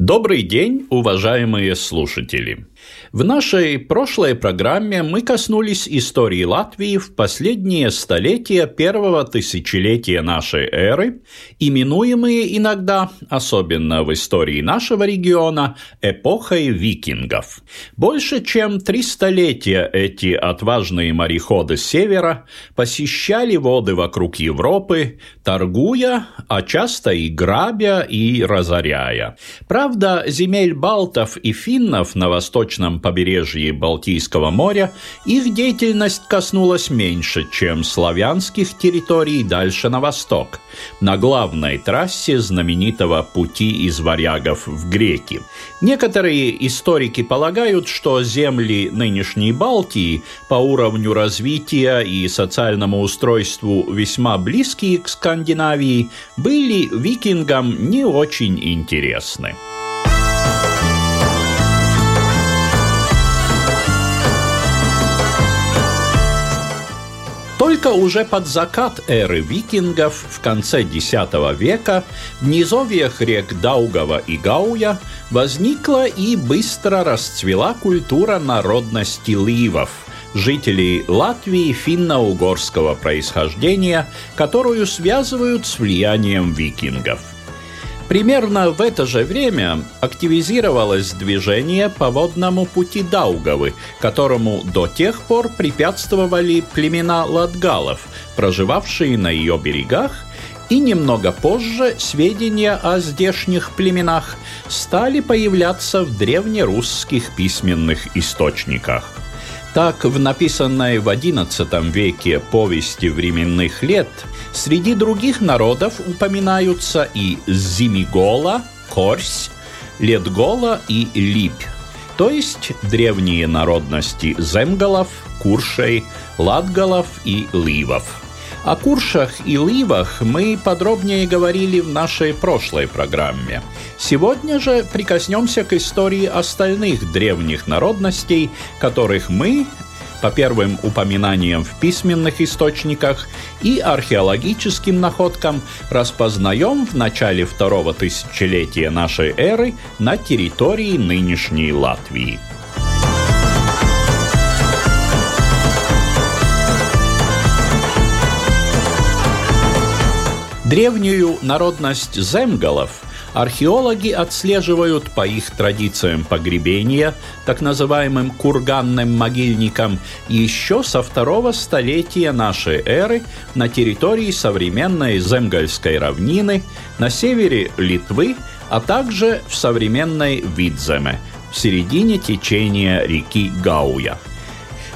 Добрый день, уважаемые слушатели! В нашей прошлой программе мы коснулись истории Латвии в последние столетия первого тысячелетия нашей эры, именуемые иногда, особенно в истории нашего региона, эпохой викингов. Больше чем три столетия эти отважные мореходы севера посещали воды вокруг Европы, торгуя, а часто и грабя и разоряя. Правда, земель балтов и финнов на восточном побережье Балтийского моря их деятельность коснулась меньше, чем славянских территорий дальше на восток, на главной трассе знаменитого пути из варягов в греки. Некоторые историки полагают, что земли нынешней Балтии по уровню развития и социальному устройству весьма близкие к Скандинавии, были викингам не очень интересны. Только уже под закат эры викингов в конце X века в низовьях рек Даугава и Гауя возникла и быстро расцвела культура народности ливов – жителей Латвии финно-угорского происхождения, которую связывают с влиянием викингов – Примерно в это же время активизировалось движение по водному пути Даугавы, которому до тех пор препятствовали племена латгалов, проживавшие на ее берегах, и немного позже сведения о здешних племенах стали появляться в древнерусских письменных источниках. Так, в написанной в XI веке повести временных лет среди других народов упоминаются и Зимигола, Корсь, Ледгола и Липь, то есть древние народности земгалов, куршей, латгалов и ливов. О куршах и ливах мы подробнее говорили в нашей прошлой программе. Сегодня же прикоснемся к истории остальных древних народностей, которых мы по первым упоминаниям в письменных источниках и археологическим находкам распознаем в начале второго тысячелетия нашей эры на территории нынешней Латвии. Древнюю народность земгалов – Археологи отслеживают по их традициям погребения, так называемым курганным могильникам, еще со второго столетия нашей эры на территории современной Земгальской равнины, на севере Литвы, а также в современной Видземе, в середине течения реки Гауя.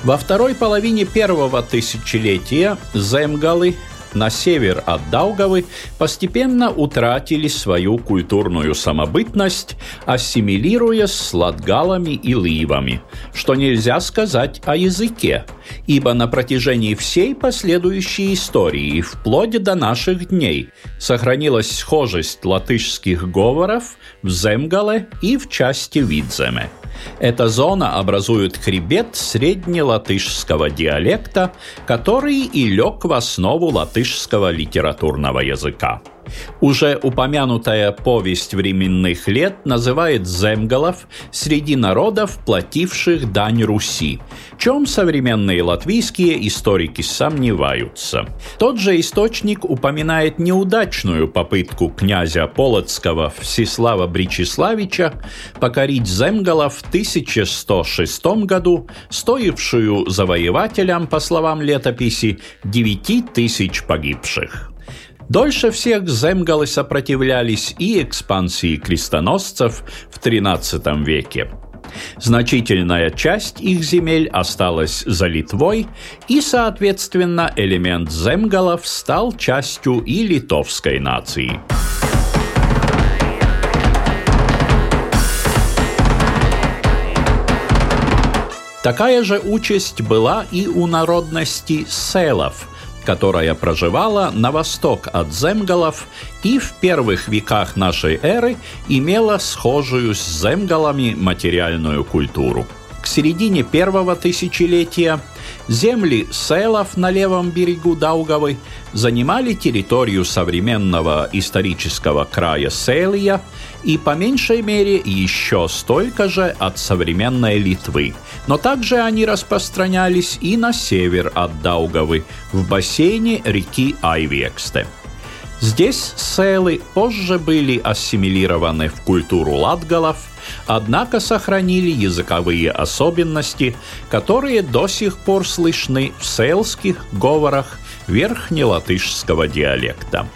Во второй половине первого тысячелетия земгалы на север от Даугавы постепенно утратили свою культурную самобытность, ассимилируясь с латгалами и ливами, что нельзя сказать о языке, ибо на протяжении всей последующей истории, вплоть до наших дней, сохранилась схожесть латышских говоров в Земгале и в части Видземе. Эта зона образует хребет среднелатышского диалекта, который и лег в основу латышского литературного языка. Уже упомянутая повесть временных лет называет земгалов среди народов, плативших дань Руси, чем современные латвийские историки сомневаются. Тот же источник упоминает неудачную попытку князя Полоцкого Всеслава Бричеславича покорить земгалов в 1106 году, стоившую завоевателям, по словам летописи, 9 тысяч погибших. Дольше всех земгалы сопротивлялись и экспансии крестоносцев в XIII веке. Значительная часть их земель осталась за Литвой, и, соответственно, элемент земгалов стал частью и литовской нации. Такая же участь была и у народности селов – которая проживала на восток от земгалов и в первых веках нашей эры имела схожую с земгалами материальную культуру. К середине первого тысячелетия земли селов на левом берегу Даугавы занимали территорию современного исторического края Селия и по меньшей мере еще столько же от современной Литвы. Но также они распространялись и на север от Даугавы, в бассейне реки Айвексте. Здесь селы позже были ассимилированы в культуру латгалов, однако сохранили языковые особенности, которые до сих пор слышны в селских говорах верхнелатышского диалекта.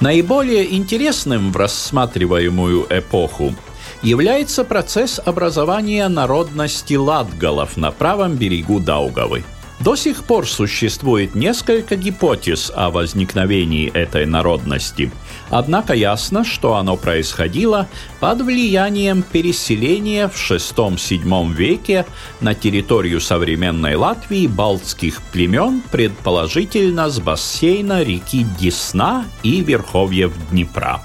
Наиболее интересным в рассматриваемую эпоху является процесс образования народности латгалов на правом берегу Даугавы – до сих пор существует несколько гипотез о возникновении этой народности. Однако ясно, что оно происходило под влиянием переселения в VI-VII веке на территорию современной Латвии балтских племен, предположительно с бассейна реки Десна и верховьев Днепра.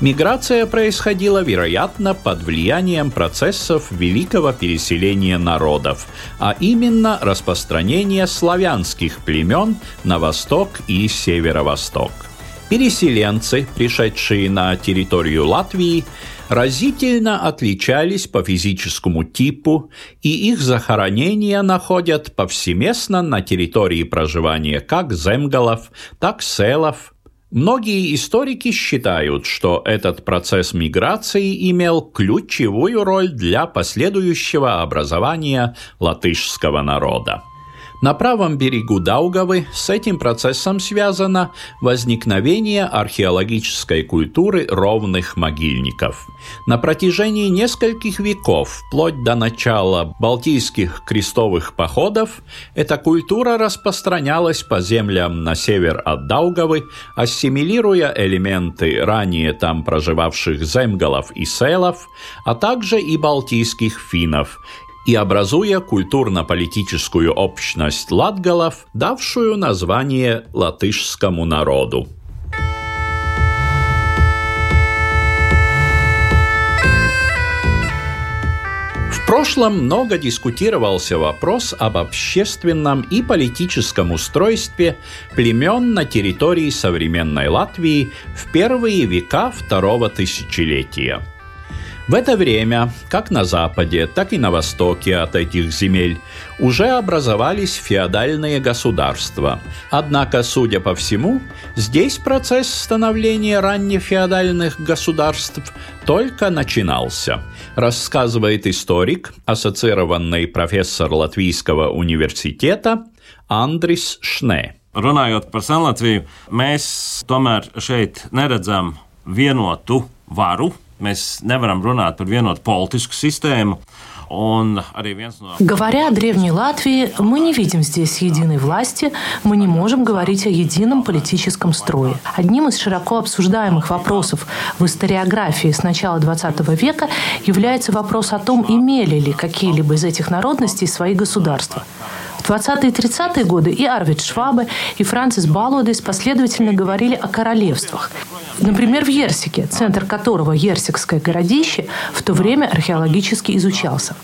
Миграция происходила, вероятно, под влиянием процессов великого переселения народов, а именно распространения славянских племен на восток и северо-восток. Переселенцы, пришедшие на территорию Латвии, разительно отличались по физическому типу, и их захоронения находят повсеместно на территории проживания как земгалов, так селов, Многие историки считают, что этот процесс миграции имел ключевую роль для последующего образования латышского народа. На правом берегу Даугавы с этим процессом связано возникновение археологической культуры ровных могильников. На протяжении нескольких веков, вплоть до начала Балтийских крестовых походов, эта культура распространялась по землям на север от Даугавы, ассимилируя элементы ранее там проживавших земгалов и селов, а также и балтийских финнов, и образуя культурно-политическую общность латгалов, давшую название латышскому народу. В прошлом много дискутировался вопрос об общественном и политическом устройстве племен на территории современной Латвии в первые века второго тысячелетия – в это время, как на западе, так и на востоке от этих земель, уже образовались феодальные государства. Однако, судя по всему, здесь процесс становления раннефеодальных государств только начинался, рассказывает историк, ассоциированный профессор Латвийского университета Андрис Шне. Runājot par Senlatviju, mēs tomēr šeit neredzam vienotu varu, Mēs nevaram runāt par vienotu politisku sistēmu. Говоря о Древней Латвии, мы не видим здесь единой власти, мы не можем говорить о едином политическом строе. Одним из широко обсуждаемых вопросов в историографии с начала XX века является вопрос о том, имели ли какие-либо из этих народностей свои государства. В 20-е и 30-е годы и Арвид Швабе, и Францис Балодес последовательно говорили о королевствах. Например, в Ерсике, центр которого Ерсикское городище в то время археологически изучался.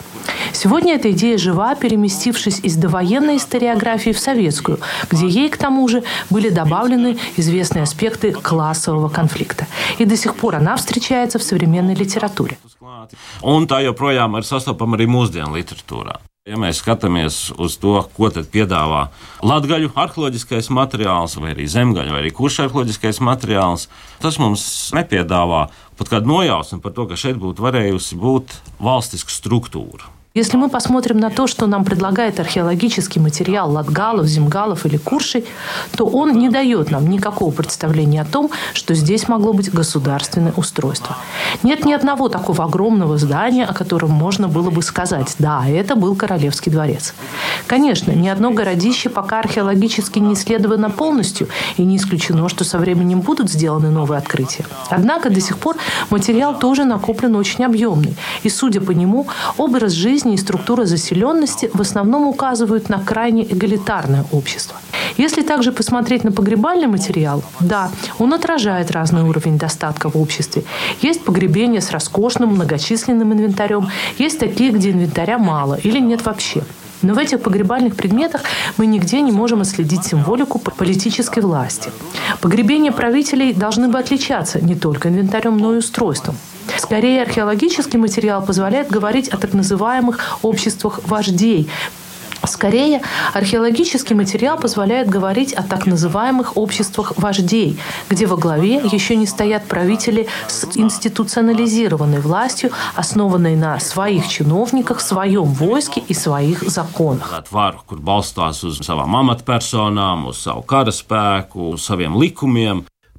Сегодня эта идея жива, переместившись из довоенной историографии в советскую, где ей, к тому же, были добавлены известные аспекты классового конфликта. И до сих пор она встречается в современной литературе. Un tā joprojām ir sastopama arī mūsdienu literatūrā. Ja mēs skatāmies uz to, ko tad piedāvā latgaļu arheoloģiskais materiāls, vai arī zemgaļu, vai arī kurš arheoloģiskais materiāls, tas mums nepiedāvā pat kādu nojausmu par to, ka šeit būtu varējusi būt valstiska struktūra. Если мы посмотрим на то, что нам предлагает археологический материал Латгалов, Земгалов или Куршей, то он не дает нам никакого представления о том, что здесь могло быть государственное устройство. Нет ни одного такого огромного здания, о котором можно было бы сказать, да, это был Королевский дворец. Конечно, ни одно городище пока археологически не исследовано полностью, и не исключено, что со временем будут сделаны новые открытия. Однако до сих пор материал тоже накоплен очень объемный, и, судя по нему, образ жизни жизни и структура заселенности в основном указывают на крайне эгалитарное общество. Если также посмотреть на погребальный материал, да, он отражает разный уровень достатка в обществе. Есть погребения с роскошным, многочисленным инвентарем, есть такие, где инвентаря мало или нет вообще. Но в этих погребальных предметах мы нигде не можем отследить символику политической власти. Погребения правителей должны бы отличаться не только инвентарем, но и устройством. Скорее, археологический материал позволяет говорить о так называемых обществах вождей, Скорее, археологический материал позволяет говорить о так называемых обществах вождей, где во главе еще не стоят правители с институционализированной властью, основанной на своих чиновниках, своем войске и своих законах.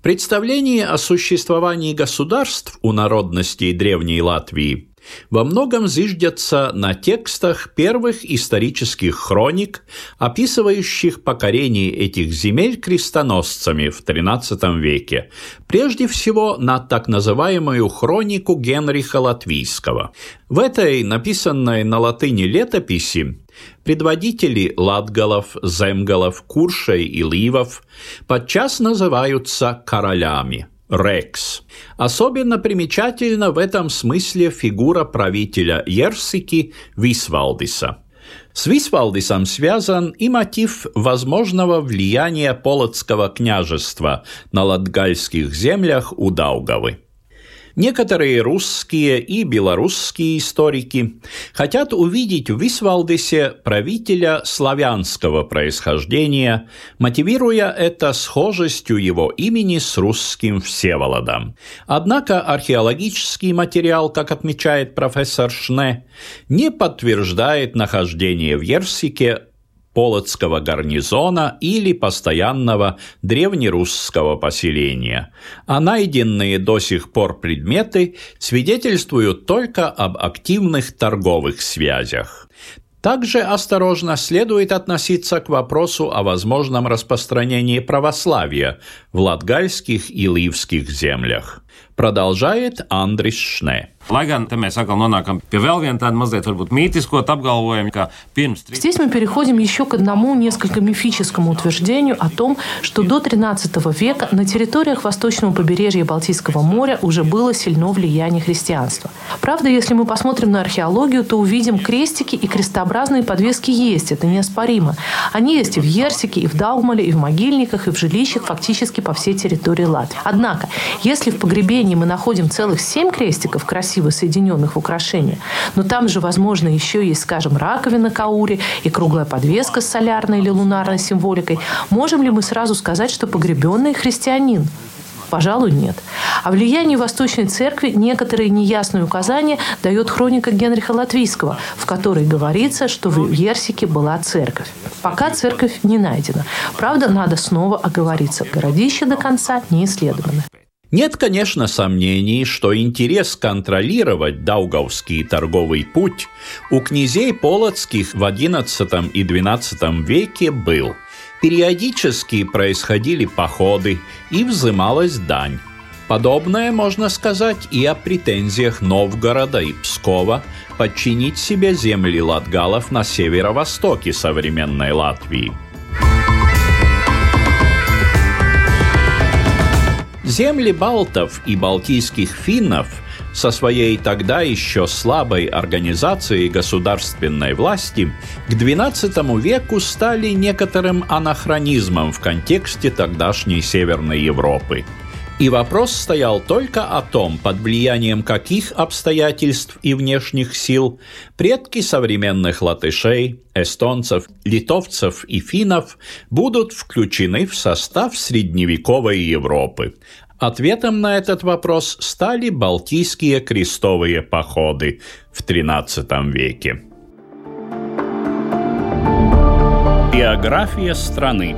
Представление о существовании государств у народностей Древней Латвии во многом зиждятся на текстах первых исторических хроник, описывающих покорение этих земель крестоносцами в XIII веке, прежде всего на так называемую хронику Генриха Латвийского. В этой, написанной на латыни летописи, Предводители латгалов, земгалов, куршей и ливов подчас называются королями – Рекс. Особенно примечательна в этом смысле фигура правителя Ерсики Висвалдиса. С Висвалдисом связан и мотив возможного влияния Полоцкого княжества на латгальских землях у Даугавы. Некоторые русские и белорусские историки хотят увидеть в Висвалдисе правителя славянского происхождения, мотивируя это схожестью его имени с русским Всеволодом. Однако археологический материал, как отмечает профессор Шне, не подтверждает нахождение в Ерсике Полоцкого гарнизона или постоянного древнерусского поселения, а найденные до сих пор предметы свидетельствуют только об активных торговых связях. Также осторожно следует относиться к вопросу о возможном распространении православия в латгальских и ливских землях. Продолжает Андрис Шне. Lai gan te mēs atkal nonākam pie vēl viena tāda mazliet varbūt мītiskot apgalvojumu, ka pirms... Здесь мы переходим еще к одному несколько мифическому утверждению о том, что до XIII века на территориях восточного побережья Балтийского моря уже было сильно влияние христианства. Правда, если мы посмотрим на археологию, то увидим крестики и крестообразные подвески есть, это неоспоримо. Они есть и в Ерсике, и в Даугмале, и в могильниках, и в жилищах фактически по всей территории Латвии. Однако, если в погребении мы находим целых семь крестиков, красиво соединенных в украшения. Но там же, возможно, еще есть, скажем, раковина каури и круглая подвеска с солярной или лунарной символикой. Можем ли мы сразу сказать, что погребенный христианин? Пожалуй, нет. О влиянии Восточной Церкви некоторые неясные указания дает хроника Генриха Латвийского, в которой говорится, что в Ерсике была церковь. Пока церковь не найдена. Правда, надо снова оговориться. Городище до конца не исследовано. Нет, конечно, сомнений, что интерес контролировать Даугавский торговый путь у князей Полоцких в XI и XII веке был. Периодически происходили походы и взымалась дань. Подобное можно сказать и о претензиях Новгорода и Пскова подчинить себе земли латгалов на северо-востоке современной Латвии – Земли балтов и балтийских финнов со своей тогда еще слабой организацией государственной власти к XII веку стали некоторым анахронизмом в контексте тогдашней Северной Европы. И вопрос стоял только о том, под влиянием каких обстоятельств и внешних сил предки современных латышей, эстонцев, литовцев и финнов будут включены в состав средневековой Европы. Ответом на этот вопрос стали Балтийские крестовые походы в XIII веке. Биография страны